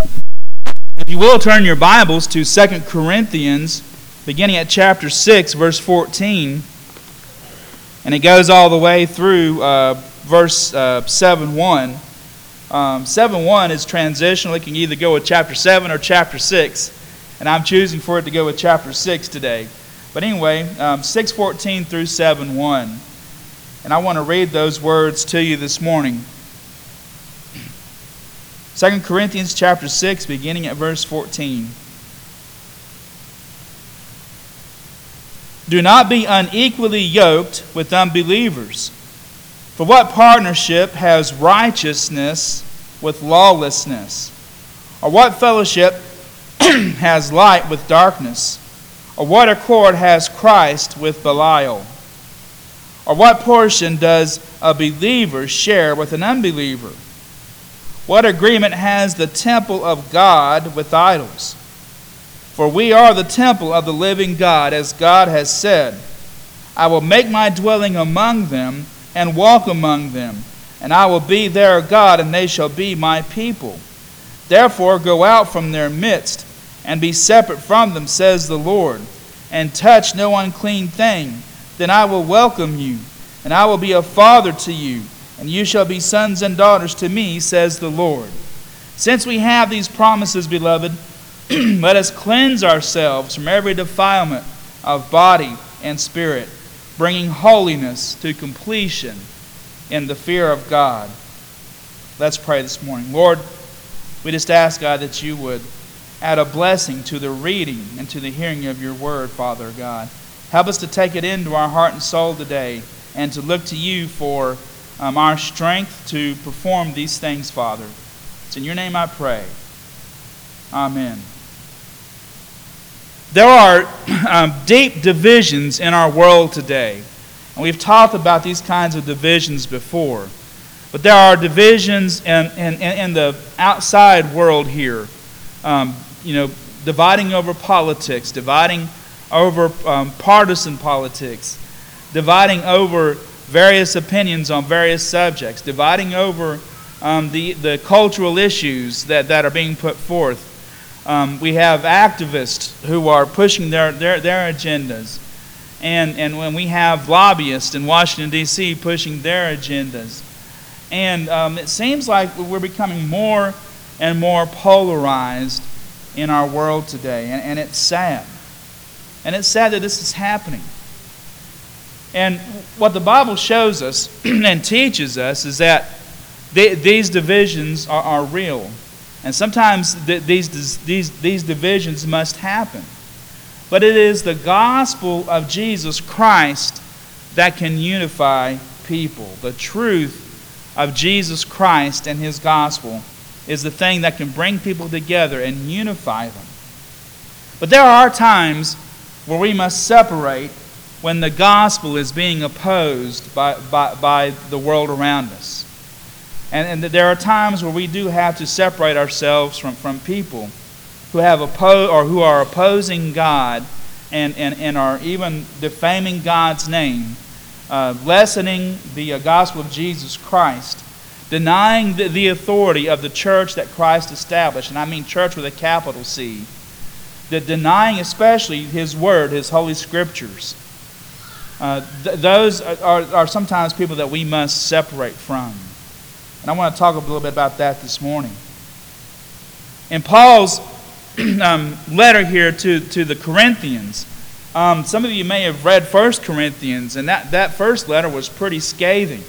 If you will turn your Bibles to 2 Corinthians, beginning at chapter 6, verse 14, and it goes all the way through uh, verse uh, 7 1. Um, 7 1 is transitional. It can either go with chapter 7 or chapter 6, and I'm choosing for it to go with chapter 6 today. But anyway, um, 614 through 7 1. And I want to read those words to you this morning. 2 Corinthians chapter 6, beginning at verse 14. Do not be unequally yoked with unbelievers. For what partnership has righteousness with lawlessness? Or what fellowship has light with darkness? Or what accord has Christ with Belial? Or what portion does a believer share with an unbeliever? What agreement has the temple of God with idols? For we are the temple of the living God, as God has said, I will make my dwelling among them and walk among them, and I will be their God, and they shall be my people. Therefore, go out from their midst and be separate from them, says the Lord, and touch no unclean thing. Then I will welcome you, and I will be a father to you and you shall be sons and daughters to me, says the Lord. Since we have these promises, beloved, let us cleanse ourselves from every defilement of body and spirit, bringing holiness to completion in the fear of God. Let's pray this morning. Lord, we just ask, God, that you would add a blessing to the reading and to the hearing of your word, Father God. Help us to take it into our heart and soul today and to look to you for um, our strength to perform these things, Father. It's in your name I pray. Amen. There are um, deep divisions in our world today. And we've talked about these kinds of divisions before. But there are divisions in, in, in the outside world here. Um, you know, dividing over politics, dividing over um, partisan politics, dividing over various opinions on various subjects, dividing over um, the, the cultural issues that, that are being put forth. Um, we have activists who are pushing their, their, their agendas. And, and when we have lobbyists in Washington, D.C., pushing their agendas. And um, it seems like we're becoming more and more polarized in our world today. And, and it's sad. And it's sad that this is happening. And what the Bible shows us and teaches us is that these divisions are, are real. And sometimes th- these, these, these divisions must happen. But it is the gospel of Jesus Christ that can unify people. The truth of Jesus Christ and his gospel is the thing that can bring people together and unify them. But there are times where we must separate when the gospel is being opposed by, by, by the world around us. And, and there are times where we do have to separate ourselves from, from people who have opposed or who are opposing God and, and, and are even defaming God's name, uh, lessening the uh, gospel of Jesus Christ, denying the, the authority of the church that Christ established, and I mean church with a capital C, that denying especially His Word, His Holy Scriptures. Uh, th- those are, are sometimes people that we must separate from. And I want to talk a little bit about that this morning. In Paul's um, letter here to, to the Corinthians, um, some of you may have read First Corinthians, and that, that first letter was pretty scathing.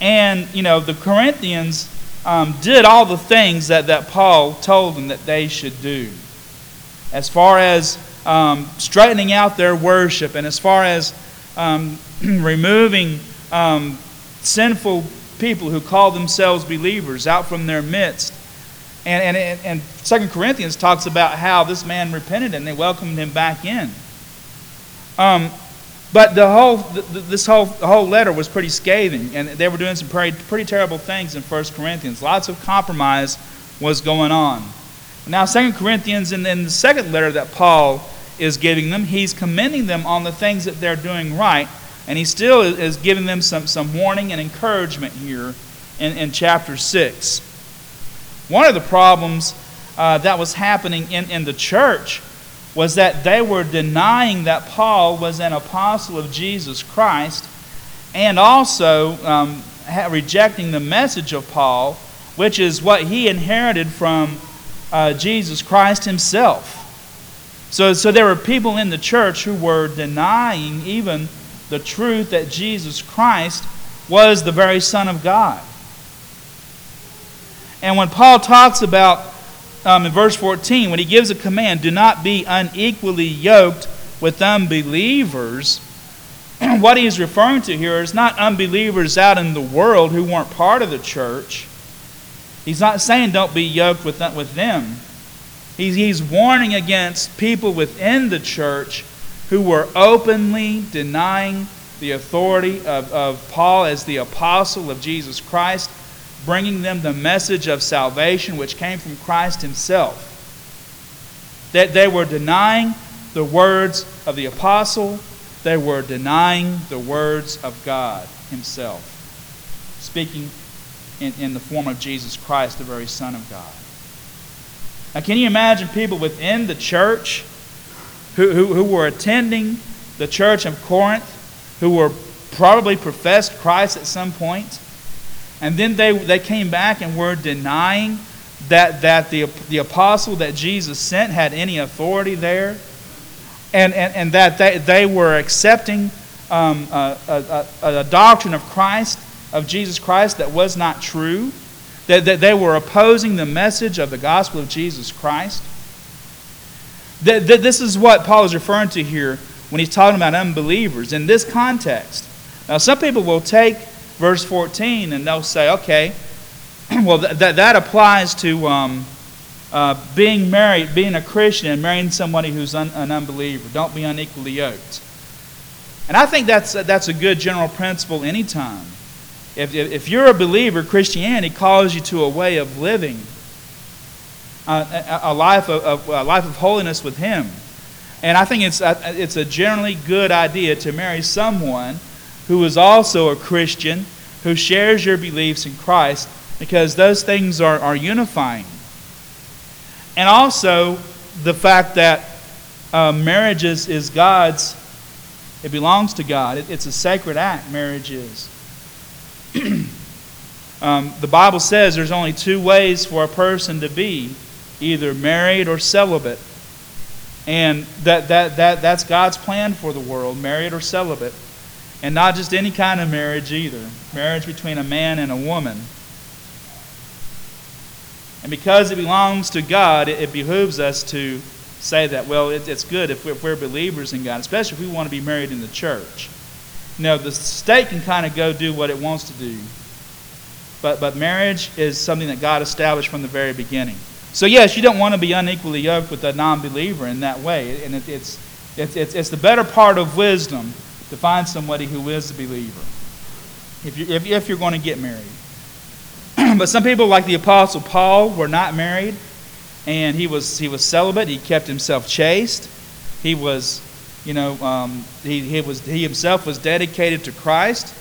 And, you know, the Corinthians um, did all the things that, that Paul told them that they should do. As far as um, straightening out their worship, and as far as um, removing um, sinful people who call themselves believers out from their midst. And, and, and 2 Corinthians talks about how this man repented and they welcomed him back in. Um, but the whole, this whole, whole letter was pretty scathing, and they were doing some pretty, pretty terrible things in 1 Corinthians. Lots of compromise was going on. Now, 2 Corinthians, in, in the second letter that Paul is giving them. He's commending them on the things that they're doing right, and he still is giving them some, some warning and encouragement here in, in chapter 6. One of the problems uh, that was happening in, in the church was that they were denying that Paul was an apostle of Jesus Christ and also um, rejecting the message of Paul, which is what he inherited from uh, Jesus Christ himself. So, so there were people in the church who were denying even the truth that Jesus Christ was the very Son of God. And when Paul talks about um, in verse 14, when he gives a command, do not be unequally yoked with unbelievers, what he's referring to here is not unbelievers out in the world who weren't part of the church. He's not saying don't be yoked with, with them. He's, he's warning against people within the church who were openly denying the authority of, of Paul as the apostle of Jesus Christ, bringing them the message of salvation which came from Christ himself. That they were denying the words of the apostle, they were denying the words of God himself, speaking in, in the form of Jesus Christ, the very Son of God. Now, can you imagine people within the church who, who, who were attending the church of Corinth, who were probably professed Christ at some point, and then they, they came back and were denying that, that the, the apostle that Jesus sent had any authority there, and, and, and that they, they were accepting um, a, a, a, a doctrine of Christ, of Jesus Christ, that was not true that, that they were opposing the message of the gospel of Jesus Christ. That, that this is what Paul is referring to here when he's talking about unbelievers in this context. Now, some people will take verse 14 and they'll say, okay, well, th- that, that applies to um, uh, being married, being a Christian, and marrying somebody who's un- an unbeliever. Don't be unequally yoked. And I think that's, that's a good general principle anytime. If, if you're a believer, Christianity calls you to a way of living, uh, a, a, life of, a life of holiness with Him. And I think it's a, it's a generally good idea to marry someone who is also a Christian, who shares your beliefs in Christ, because those things are, are unifying. And also the fact that uh, marriage is, is God's, it belongs to God. It, it's a sacred act, marriage is. um, the Bible says there's only two ways for a person to be either married or celibate. And that, that, that, that's God's plan for the world, married or celibate. And not just any kind of marriage either marriage between a man and a woman. And because it belongs to God, it, it behooves us to say that, well, it, it's good if we're, if we're believers in God, especially if we want to be married in the church. You know, the state can kind of go do what it wants to do. But, but marriage is something that God established from the very beginning. So, yes, you don't want to be unequally yoked with a non believer in that way. And it, it's, it's, it's, it's the better part of wisdom to find somebody who is a believer if, you, if, if you're going to get married. but some people, like the Apostle Paul, were not married, and he was, he was celibate. He kept himself chaste. He was you know, um, he, he, was, he himself was dedicated to Christ.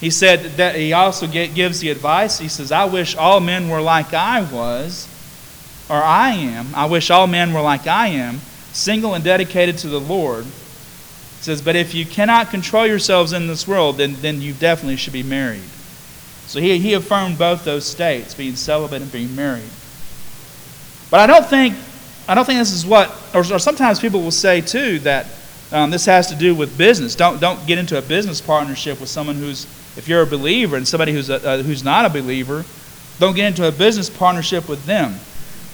He said that he also get, gives the advice. He says, I wish all men were like I was, or I am. I wish all men were like I am, single and dedicated to the Lord. He says, But if you cannot control yourselves in this world, then, then you definitely should be married. So he, he affirmed both those states, being celibate and being married. But I don't think, I don't think this is what, or, or sometimes people will say too that um, this has to do with business. Don't, don't get into a business partnership with someone who's, if you're a believer and somebody who's, a, uh, who's not a believer, don't get into a business partnership with them.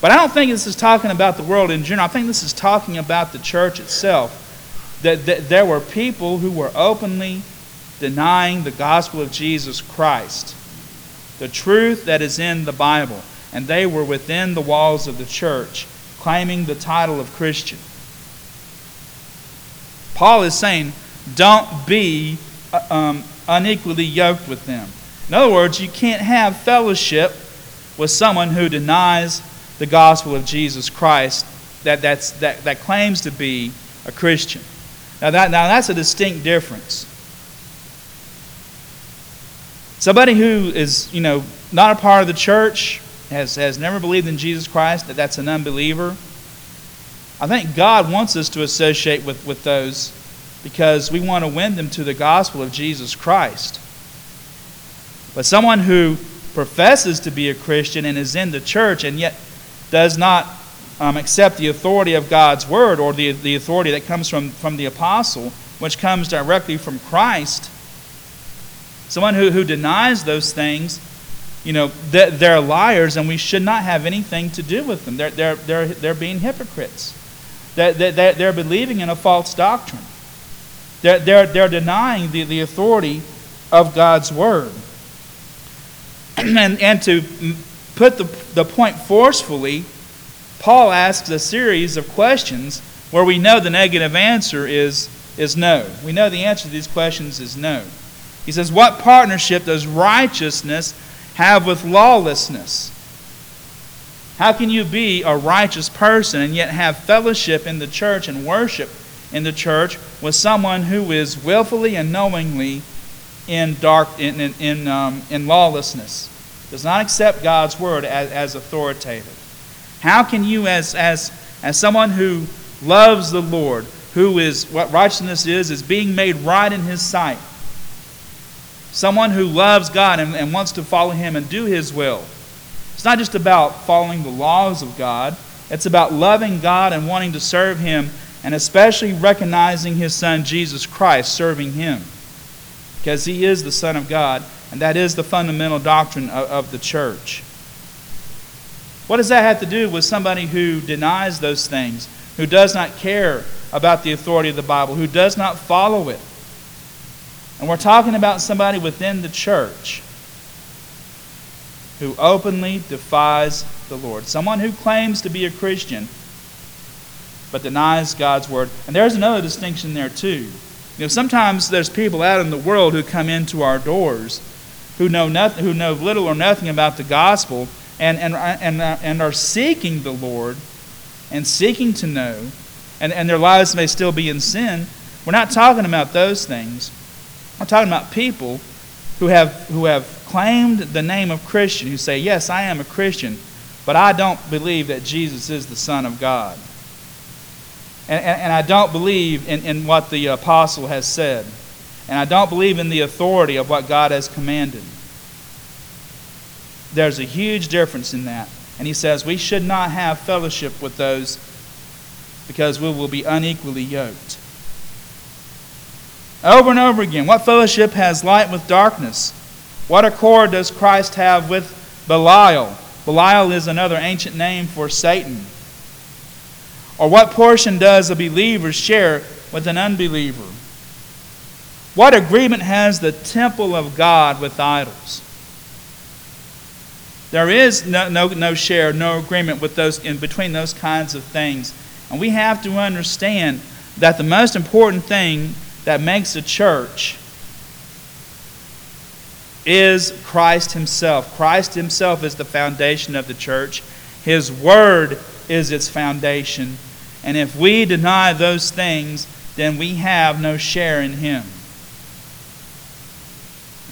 But I don't think this is talking about the world in general. I think this is talking about the church itself. That, that there were people who were openly denying the gospel of Jesus Christ, the truth that is in the Bible. And they were within the walls of the church, claiming the title of Christian. Paul is saying, don't be uh, um, unequally yoked with them. In other words, you can't have fellowship with someone who denies the gospel of Jesus Christ that, that's, that, that claims to be a Christian. Now, that, now, that's a distinct difference. Somebody who is, you know, not a part of the church has, has never believed in Jesus Christ, that that's an unbeliever. I think God wants us to associate with, with those because we want to win them to the gospel of Jesus Christ. But someone who professes to be a Christian and is in the church and yet does not um, accept the authority of God's word or the, the authority that comes from, from the apostle, which comes directly from Christ, someone who, who denies those things, you know, they're, they're liars and we should not have anything to do with them. They're, they're, they're, they're being hypocrites. They're, they're, believing in a false doctrine. They're, they're denying the, the authority of God's word. and, and to put the, the point forcefully, Paul asks a series of questions where we know the negative answer is, is no. We know the answer to these questions is no. He says, What partnership does righteousness have with lawlessness? How can you be a righteous person and yet have fellowship in the church and worship in the church with someone who is willfully and knowingly in dark in, in, in, um, in lawlessness? Does not accept God's word as, as authoritative. How can you, as, as, as someone who loves the Lord, who is what righteousness is, is being made right in his sight, someone who loves God and, and wants to follow him and do his will, it's not just about following the laws of God, it's about loving God and wanting to serve Him, and especially recognizing His Son, Jesus Christ, serving Him. Because He is the Son of God, and that is the fundamental doctrine of, of the church. What does that have to do with somebody who denies those things, who does not care about the authority of the Bible, who does not follow it? And we're talking about somebody within the church who openly defies the Lord. Someone who claims to be a Christian but denies God's word. And there's another distinction there, too. You know, sometimes there's people out in the world who come into our doors who know, nothing, who know little or nothing about the gospel and, and, and, uh, and are seeking the Lord and seeking to know, and, and their lives may still be in sin. We're not talking about those things. We're talking about people who have, who have claimed the name of Christian, who say, Yes, I am a Christian, but I don't believe that Jesus is the Son of God. And, and, and I don't believe in, in what the apostle has said. And I don't believe in the authority of what God has commanded. There's a huge difference in that. And he says we should not have fellowship with those because we will be unequally yoked. Over and over again, what fellowship has light with darkness? What accord does Christ have with Belial? Belial is another ancient name for Satan. Or what portion does a believer share with an unbeliever? What agreement has the temple of God with idols? There is no, no, no share, no agreement with those in between those kinds of things. And we have to understand that the most important thing that makes a church is Christ Himself. Christ Himself is the foundation of the church, His Word is its foundation. And if we deny those things, then we have no share in Him.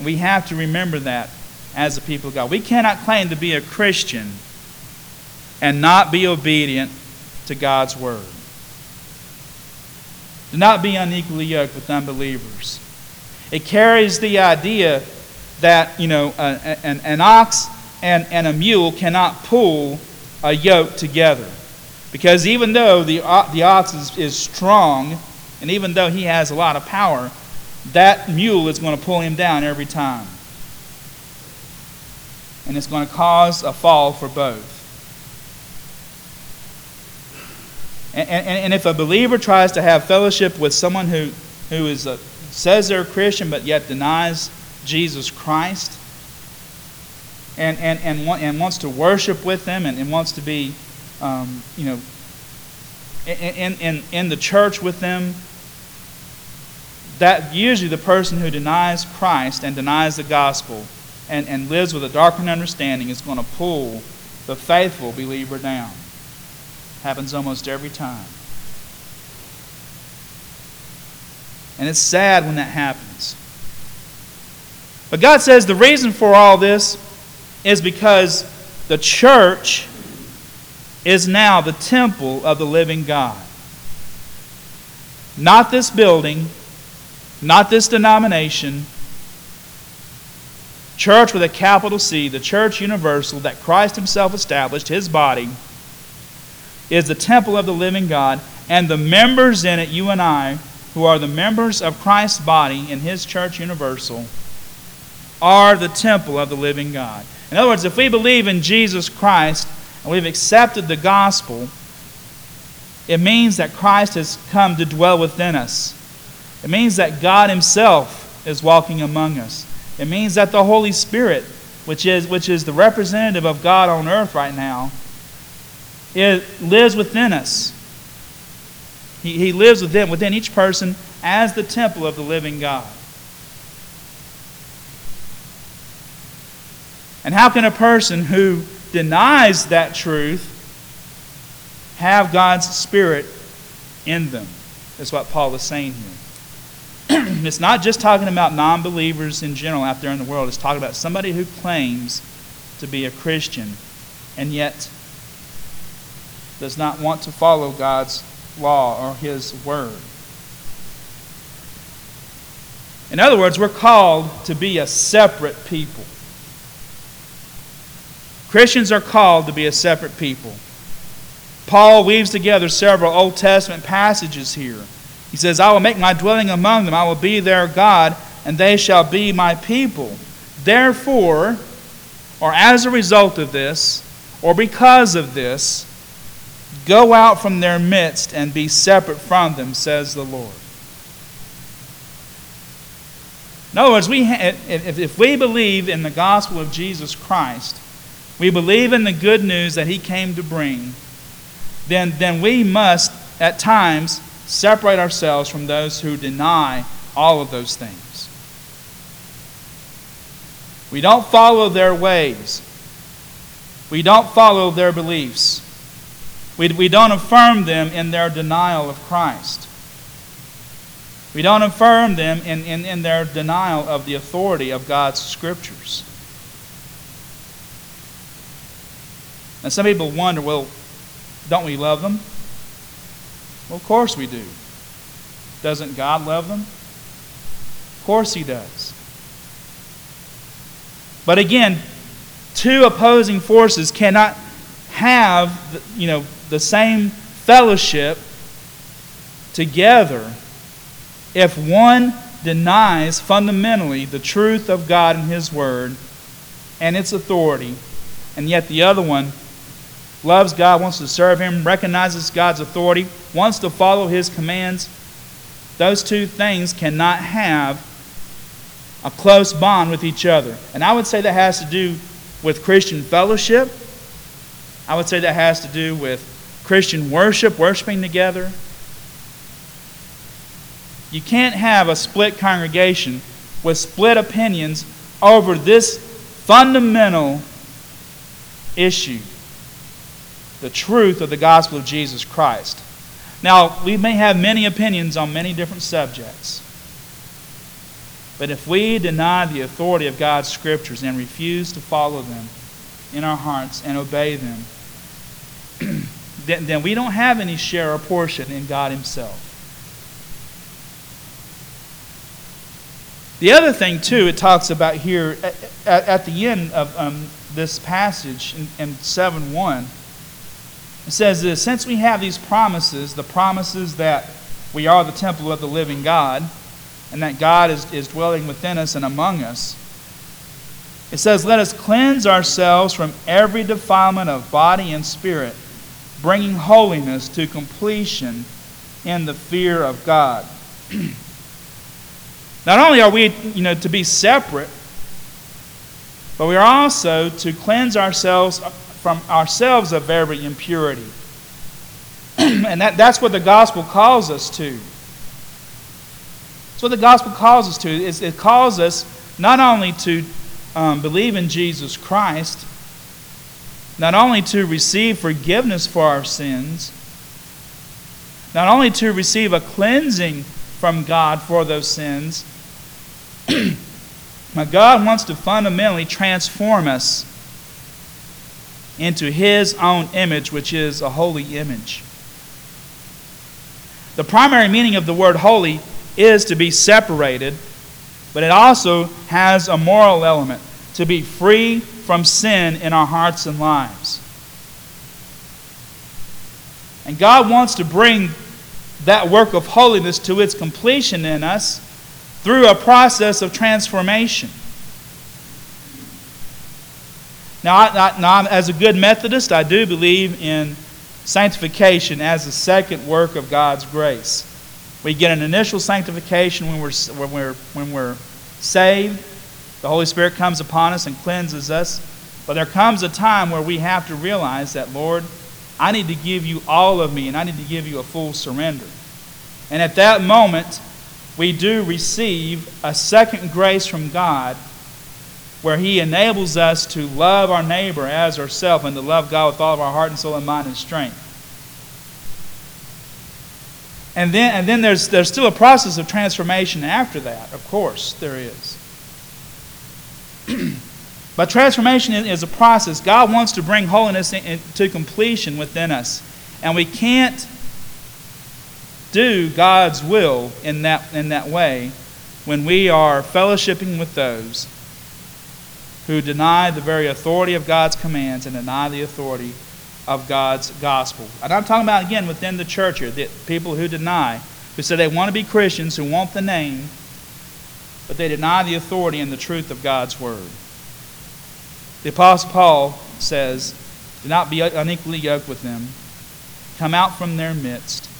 We have to remember that as a people of God. We cannot claim to be a Christian and not be obedient to God's Word. Do not be unequally yoked with unbelievers. It carries the idea that you know an, an ox and, and a mule cannot pull a yoke together. Because even though the, the ox is, is strong and even though he has a lot of power that mule is going to pull him down every time. And it's going to cause a fall for both and, and, and if a believer tries to have fellowship with someone who, who is a, says they're a christian but yet denies Jesus Christ and, and, and, and wants to worship with them and, and wants to be, um, you know, in, in, in the church with them, that usually the person who denies Christ and denies the gospel and, and lives with a darkened understanding is going to pull the faithful believer down. Happens almost every time. And it's sad when that happens. But God says the reason for all this is because the church is now the temple of the living God. Not this building, not this denomination. Church with a capital C, the church universal that Christ Himself established, His body, is the temple of the living God, and the members in it, you and I, who are the members of Christ's body in His church universal, are the temple of the living God. In other words, if we believe in Jesus Christ and we've accepted the gospel, it means that Christ has come to dwell within us. It means that God Himself is walking among us. It means that the Holy Spirit, which is, which is the representative of God on earth right now, it lives within us. He, he lives within, within each person as the temple of the living God. And how can a person who denies that truth have God's Spirit in them? That's what Paul is saying here. it's not just talking about non believers in general out there in the world, it's talking about somebody who claims to be a Christian and yet does not want to follow God's law or His word. In other words, we're called to be a separate people. Christians are called to be a separate people. Paul weaves together several Old Testament passages here. He says, I will make my dwelling among them, I will be their God, and they shall be my people. Therefore, or as a result of this, or because of this, go out from their midst and be separate from them, says the Lord. In other words, we ha- if, if we believe in the gospel of Jesus Christ, we believe in the good news that he came to bring, then, then we must, at times, separate ourselves from those who deny all of those things. We don't follow their ways. We don't follow their beliefs. We, we don't affirm them in their denial of Christ. We don't affirm them in, in, in their denial of the authority of God's scriptures. And some people wonder, well, don't we love them? Well, of course we do. Doesn't God love them? Of course He does. But again, two opposing forces cannot have, you know, the same fellowship together if one denies fundamentally the truth of God and His Word and its authority, and yet the other one loves God, wants to serve Him, recognizes God's authority, wants to follow His commands, those two things cannot have a close bond with each other. And I would say that has to do with Christian fellowship. I would say that has to do with Christian worship, worshiping together. You can't have a split congregation with split opinions over this fundamental issue the truth of the gospel of Jesus Christ. Now, we may have many opinions on many different subjects. But if we deny the authority of God's scriptures and refuse to follow them in our hearts and obey them, then, then we don't have any share or portion in God Himself. The other thing, too, it talks about here at, at, the end of um, this passage in, in 7 1 it says this Since we have these promises, the promises that we are the temple of the living God, and that God is, is dwelling within us and among us, it says, Let us cleanse ourselves from every defilement of body and spirit, bringing holiness to completion in the fear of God. Not only are we you know, to be separate, but we are also to cleanse ourselves from ourselves of every impurity. and that, that's what the gospel calls us to. That's what the gospel calls us to. It calls us not only to um, believe in Jesus Christ, not only to receive forgiveness for our sins, not only to receive a cleansing from God for those sins, but God wants to fundamentally transform us into his own image, which is a holy image. The primary meaning of the word holy is to be separated, but it also has a moral element to be free from sin in our hearts and lives. And God wants to bring that work of holiness to its completion in us through a process of transformation. Now, I, I, now, as a good Methodist, I do believe in sanctification as the second work of God's grace. We get an initial sanctification when we're, when we're, when we're saved. The Holy Spirit comes upon us and cleanses us. But there comes a time where we have to realize that, Lord, I need to give you all of me and I need to give you a full surrender. And at that moment, we do receive a second grace from God where He enables us to love our neighbor as ourselves and to love God with all of our heart and soul and mind and strength. And then, and then there's, there's still a process of transformation after that. Of course, there is. but transformation is a process. God wants to bring holiness to completion within us. And we can't do God's will in that, in that way when we are fellowshipping with those who deny the very authority of God's commands and deny the authority of God's gospel. And I'm talking about, again, within the church here, the people who deny, who say they want to be Christians, who want the name, but they deny the authority and the truth of God's word. The Apostle Paul says, Do not be unequally yoked with them. Come out from their midst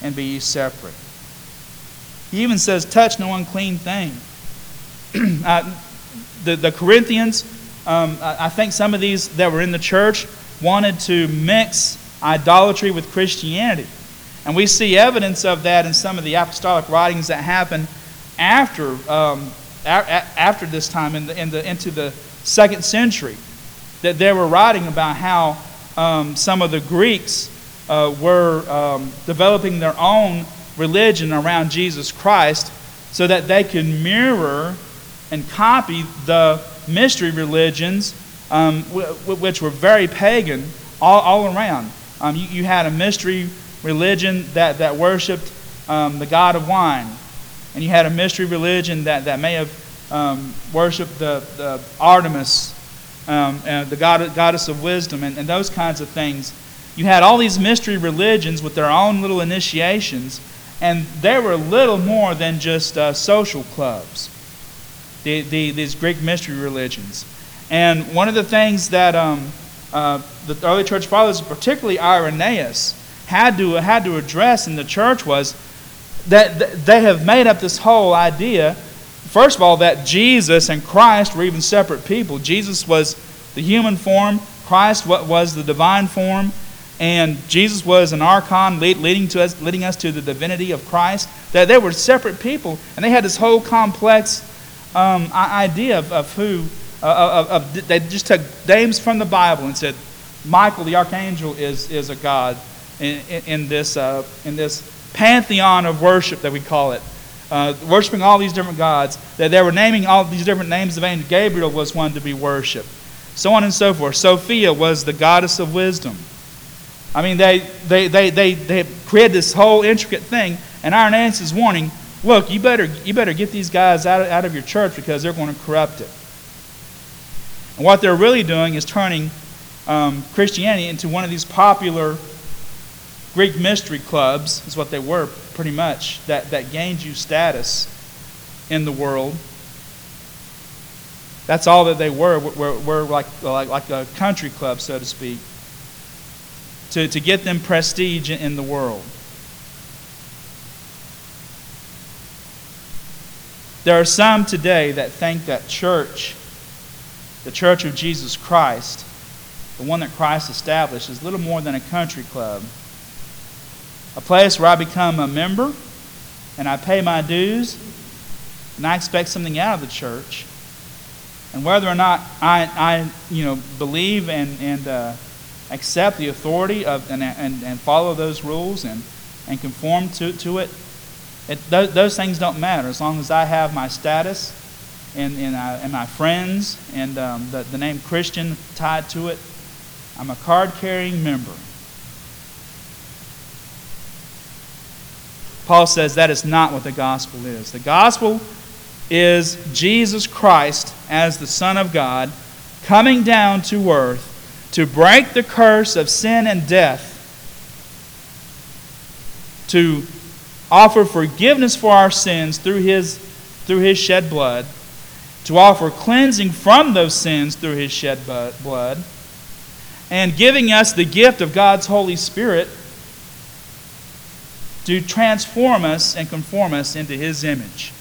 and be separate. He even says, Touch no unclean thing. uh, the, the Corinthians, um, I think some of these that were in the church wanted to mix idolatry with Christianity. And we see evidence of that in some of the apostolic writings that happened after, um, a- after this time, in the, in the, into the second century, that they were writing about how um, some of the Greeks uh, were um, developing their own religion around Jesus Christ so that they could mirror and copy the mystery religions, um, which were very pagan all, all around. Um, you, you, had a mystery religion that, that worshiped um, the god of wine, and you had a mystery religion that, that may have um, worshiped the, the Artemis, um, and the god, goddess of wisdom, and, and those kinds of things. You had all these mystery religions with their own little initiations, and they were little more than just uh, social clubs the, the, these Greek mystery religions. And one of the things that um, uh, the early church fathers, particularly Irenaeus, had to, had to address in the church was that they have made up this whole idea, first of all, that Jesus and Christ were even separate people. Jesus was the human form, Christ was the divine form, and Jesus was an archon leading, to us, leading us to the divinity of Christ. That they were separate people, and they had this whole complex um, idea of, of who, uh, of, of, they just took names from the Bible and said, Michael the archangel is, is a god in, in, in this, uh, in this pantheon of worship that we call it. Uh, worshiping all these different gods, that they were naming all these different names of angels. Gabriel was one to be worshipped, so on and so forth. Sophia was the goddess of wisdom. I mean, they, they, they, they, they created this whole intricate thing, and Irenaeus is warning look, you better, you better get these guys out of, out of your church because they're going to corrupt it. And what they're really doing is turning um, Christianity into one of these popular Greek mystery clubs, is what they were pretty much, that, that gained you status in the world. That's all that they were, were, were like, like, like a country club, so to speak, to, to get them prestige in the world. There are some today that think that church, the church of Jesus Christ, the one that Christ established, is little more than a country club. A place where I become a member and I pay my dues and I expect something out of the church. And whether or not I, I you know, believe and, and uh, accept the authority of, and, and, and follow those rules and, and conform to, to it, it, those, those, things don't matter as long as I have my status and, and, I, and my friends and um, the, the name Christian tied to it. I'm a card carrying member. Paul says that is not what the gospel is. The gospel is Jesus Christ as the Son of God coming down to earth to break the curse of sin and death, to offer forgiveness for our sins through his, through his shed blood, to offer cleansing from those sins through his shed blood, and giving us the gift of God's Holy Spirit to transform us and conform us into His image,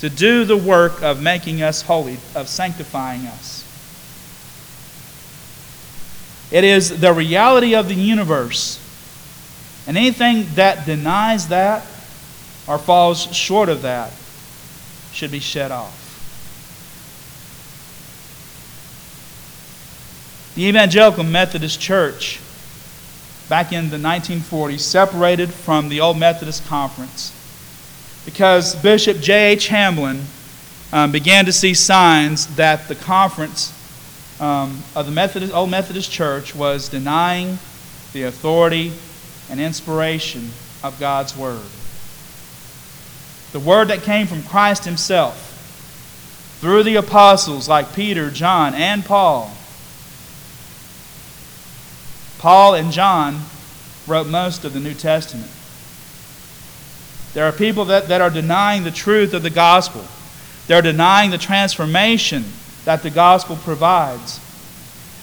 to do the work of making us holy, of sanctifying us. It is the reality of the universe. And anything that denies that or falls short of that should be shed off. The Evangelical Methodist Church back in the 1940s, separated from the Old Methodist Conference because Bishop J.H. Hamblin um, began to see signs that the conference um, of the Methodist, Old Methodist Church was denying the authority and inspiration of God's Word. The Word that came from Christ Himself through the apostles like Peter, John, and Paul Paul and John wrote most of the New Testament. There are people that, that are denying the truth of the gospel. They're denying the transformation that the gospel provides.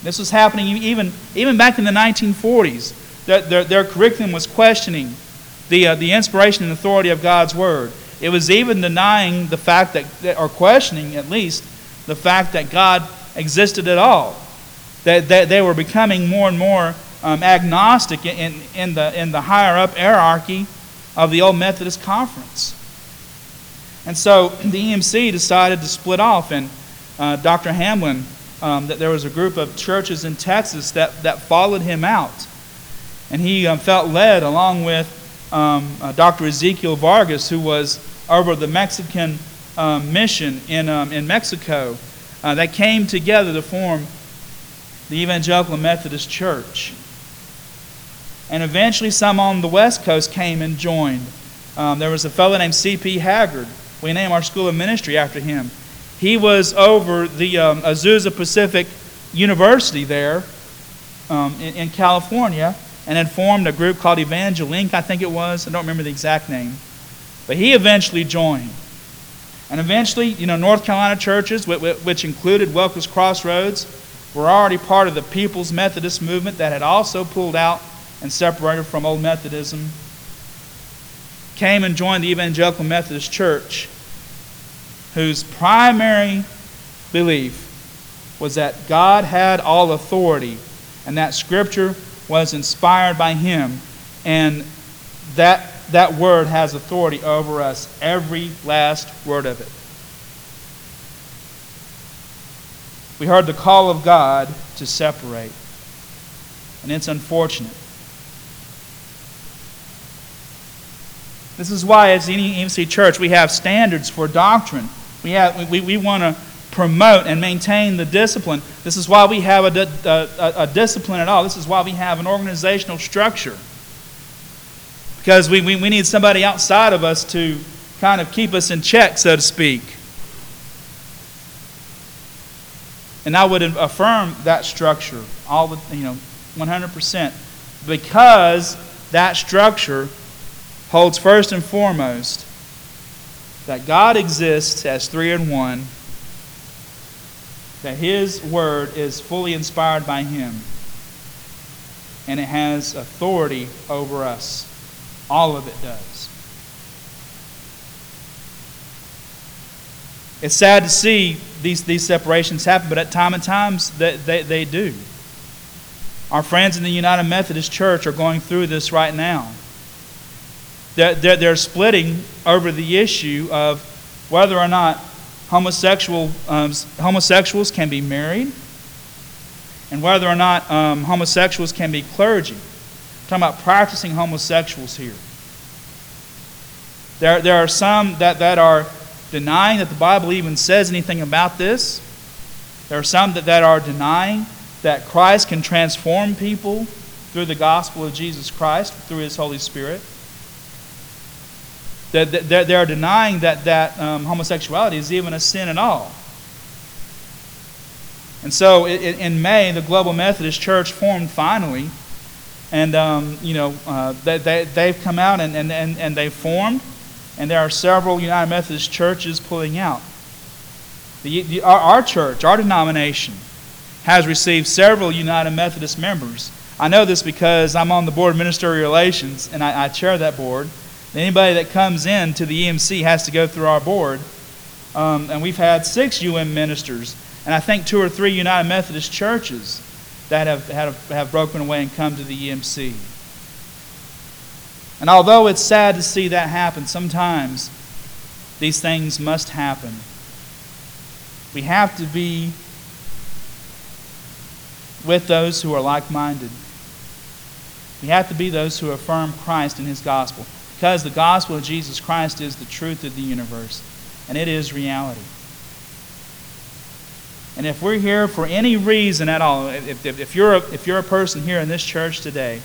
This was happening even, even back in the 1940s. Their, their, their curriculum was questioning the, uh, the inspiration and authority of God's Word. It was even denying the fact that, or questioning at least, the fact that God existed at all. That, that they were becoming more and more um, agnostic in, in, the, in the higher up hierarchy of the Old Methodist Conference. And so the EMC decided to split off, and uh, Dr. Hamblin, um, that there was a group of churches in Texas that, that followed him out. And he um, felt led, along with um, uh, Dr. Ezekiel Vargas, who was over the Mexican um, mission in, um, in Mexico, uh, that came together to form the Evangelical Methodist Church. And eventually, some on the West Coast came and joined. Um, there was a fellow named C.P. Haggard. We named our school of ministry after him. He was over the um, Azusa Pacific University there um, in, in, California and had formed a group called Evangelink, I think it was. I don't remember the exact name. But he eventually joined. And eventually, you know, North Carolina churches, which included Welcome Crossroads, were already part of the People's Methodist movement that had also pulled out and separated from Old Methodism, came and joined the Evangelical Methodist Church, whose primary belief was that God had all authority and that Scripture was inspired by Him, and that, that word has authority over us, every last word of it. We heard the call of God to separate, and it's unfortunate. This is why, as any EMC church, we have standards for doctrine. We, have, we, we want to promote and maintain the discipline. This is why we have a, a, a, discipline at all. This is why we have an organizational structure. Because we, we, we need somebody outside of us to kind of keep us in check, so to speak. And I would affirm that structure, all the, you know, 100%, because that structure holds first and foremost that God exists as three in one, that His Word is fully inspired by Him, and it has authority over us. All of it does. It's sad to see these, these separations happen, but at time and times they, they, they do. Our friends in the United Methodist Church are going through this right now. They're, they're splitting over the issue of whether or not homosexual, um, homosexuals can be married and whether or not um, homosexuals can be clergy. I'm talking about practicing homosexuals here. There, there are some that, that are denying that the Bible even says anything about this. There are some that, that are denying that Christ can transform people through the gospel of Jesus Christ, through his Holy Spirit. That they're denying that, that um, homosexuality is even a sin at all. And so in May, the Global Methodist Church formed finally. And, um, you know, uh, they, they, they've come out and, and, and, and they've formed. And there are several United Methodist churches pulling out. The, the, our, our church, our denomination, has received several United Methodist members. I know this because I'm on the board of ministerial relations and I, I chair that board. Anybody that comes in to the EMC has to go through our board. Um, and we've had six UN ministers and I think two or three United Methodist churches that have, have, have broken away and come to the EMC. And although it's sad to see that happen, sometimes these things must happen. We have to be with those who are like minded. We have to be those who affirm Christ and His gospel. Because the gospel of Jesus Christ is the truth of the universe, and it is reality. And if we're here for any reason at all, if, if, if, you're a, if you're a person here in this church today,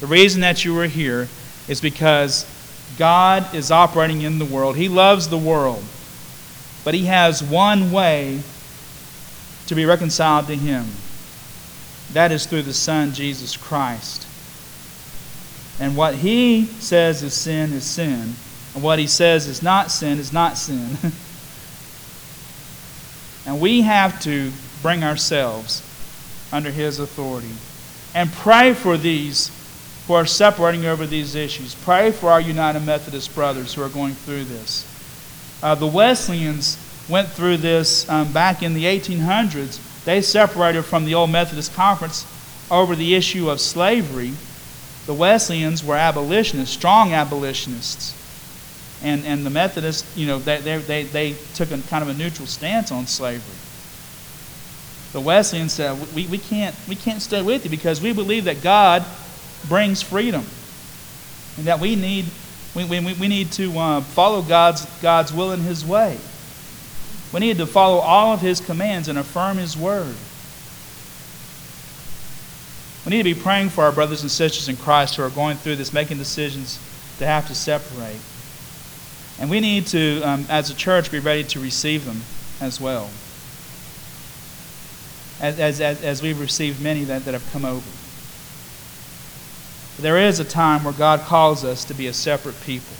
the reason that you are here is because God is operating in the world. He loves the world. But He has one way to be reconciled to Him that is through the Son, Jesus Christ. And what He says is sin is sin, and what He says is not sin is not sin. And we have to bring ourselves under His authority and pray for these who are separating over these issues. Pray for our United Methodist brothers who are going through this. Uh, the Wesleyans went through this um, back in the 1800s. They separated from the old Methodist Conference over the issue of slavery. The Wesleyans were abolitionists, strong abolitionists and, and the Methodists, you know, they, they, they, they took a kind of a neutral stance on slavery. The Wesleyans said, we, we, can't, we can't stay with you because we believe that God brings freedom and that we need, we, we, we need to uh, follow God's, God's will and His way. We need to follow all of His commands and affirm His word. We need to be praying for our brothers and sisters in Christ who are going through this, making decisions to have to separate. And we need to, um, as a church, be ready to receive them as well. As, as, as, as we've received many that, that have come over. There is a time where God calls us to be a separate people.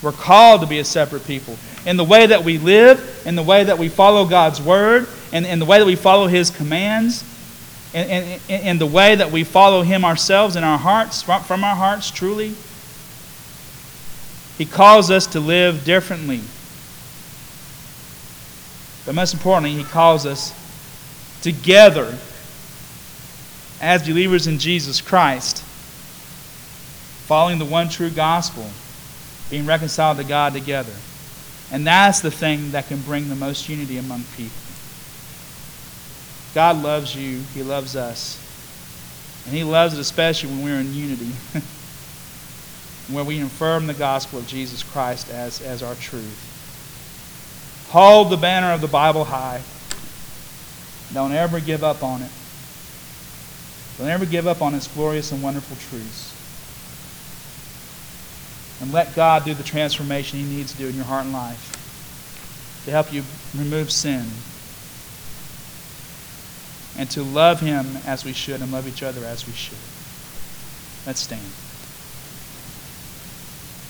We're called to be a separate people. In the way that we live, in the way that we follow God's word, and in the way that we follow His commands, in, in, in the way that we follow Him ourselves in our hearts, from our hearts, truly. He calls us to live differently. But most importantly, He calls us together as believers in Jesus Christ, following the one true gospel, being reconciled to God together. And that's the thing that can bring the most unity among people. God loves you, He loves us. And He loves it especially when we're in unity. where we affirm the gospel of Jesus Christ as, as our truth. Hold the banner of the Bible high. Don't ever give up on it. Don't ever give up on its glorious and wonderful truths. And let God do the transformation He needs to do in your heart and life to help you remove sin and to love Him as we should and love each other as we should. Let's stand.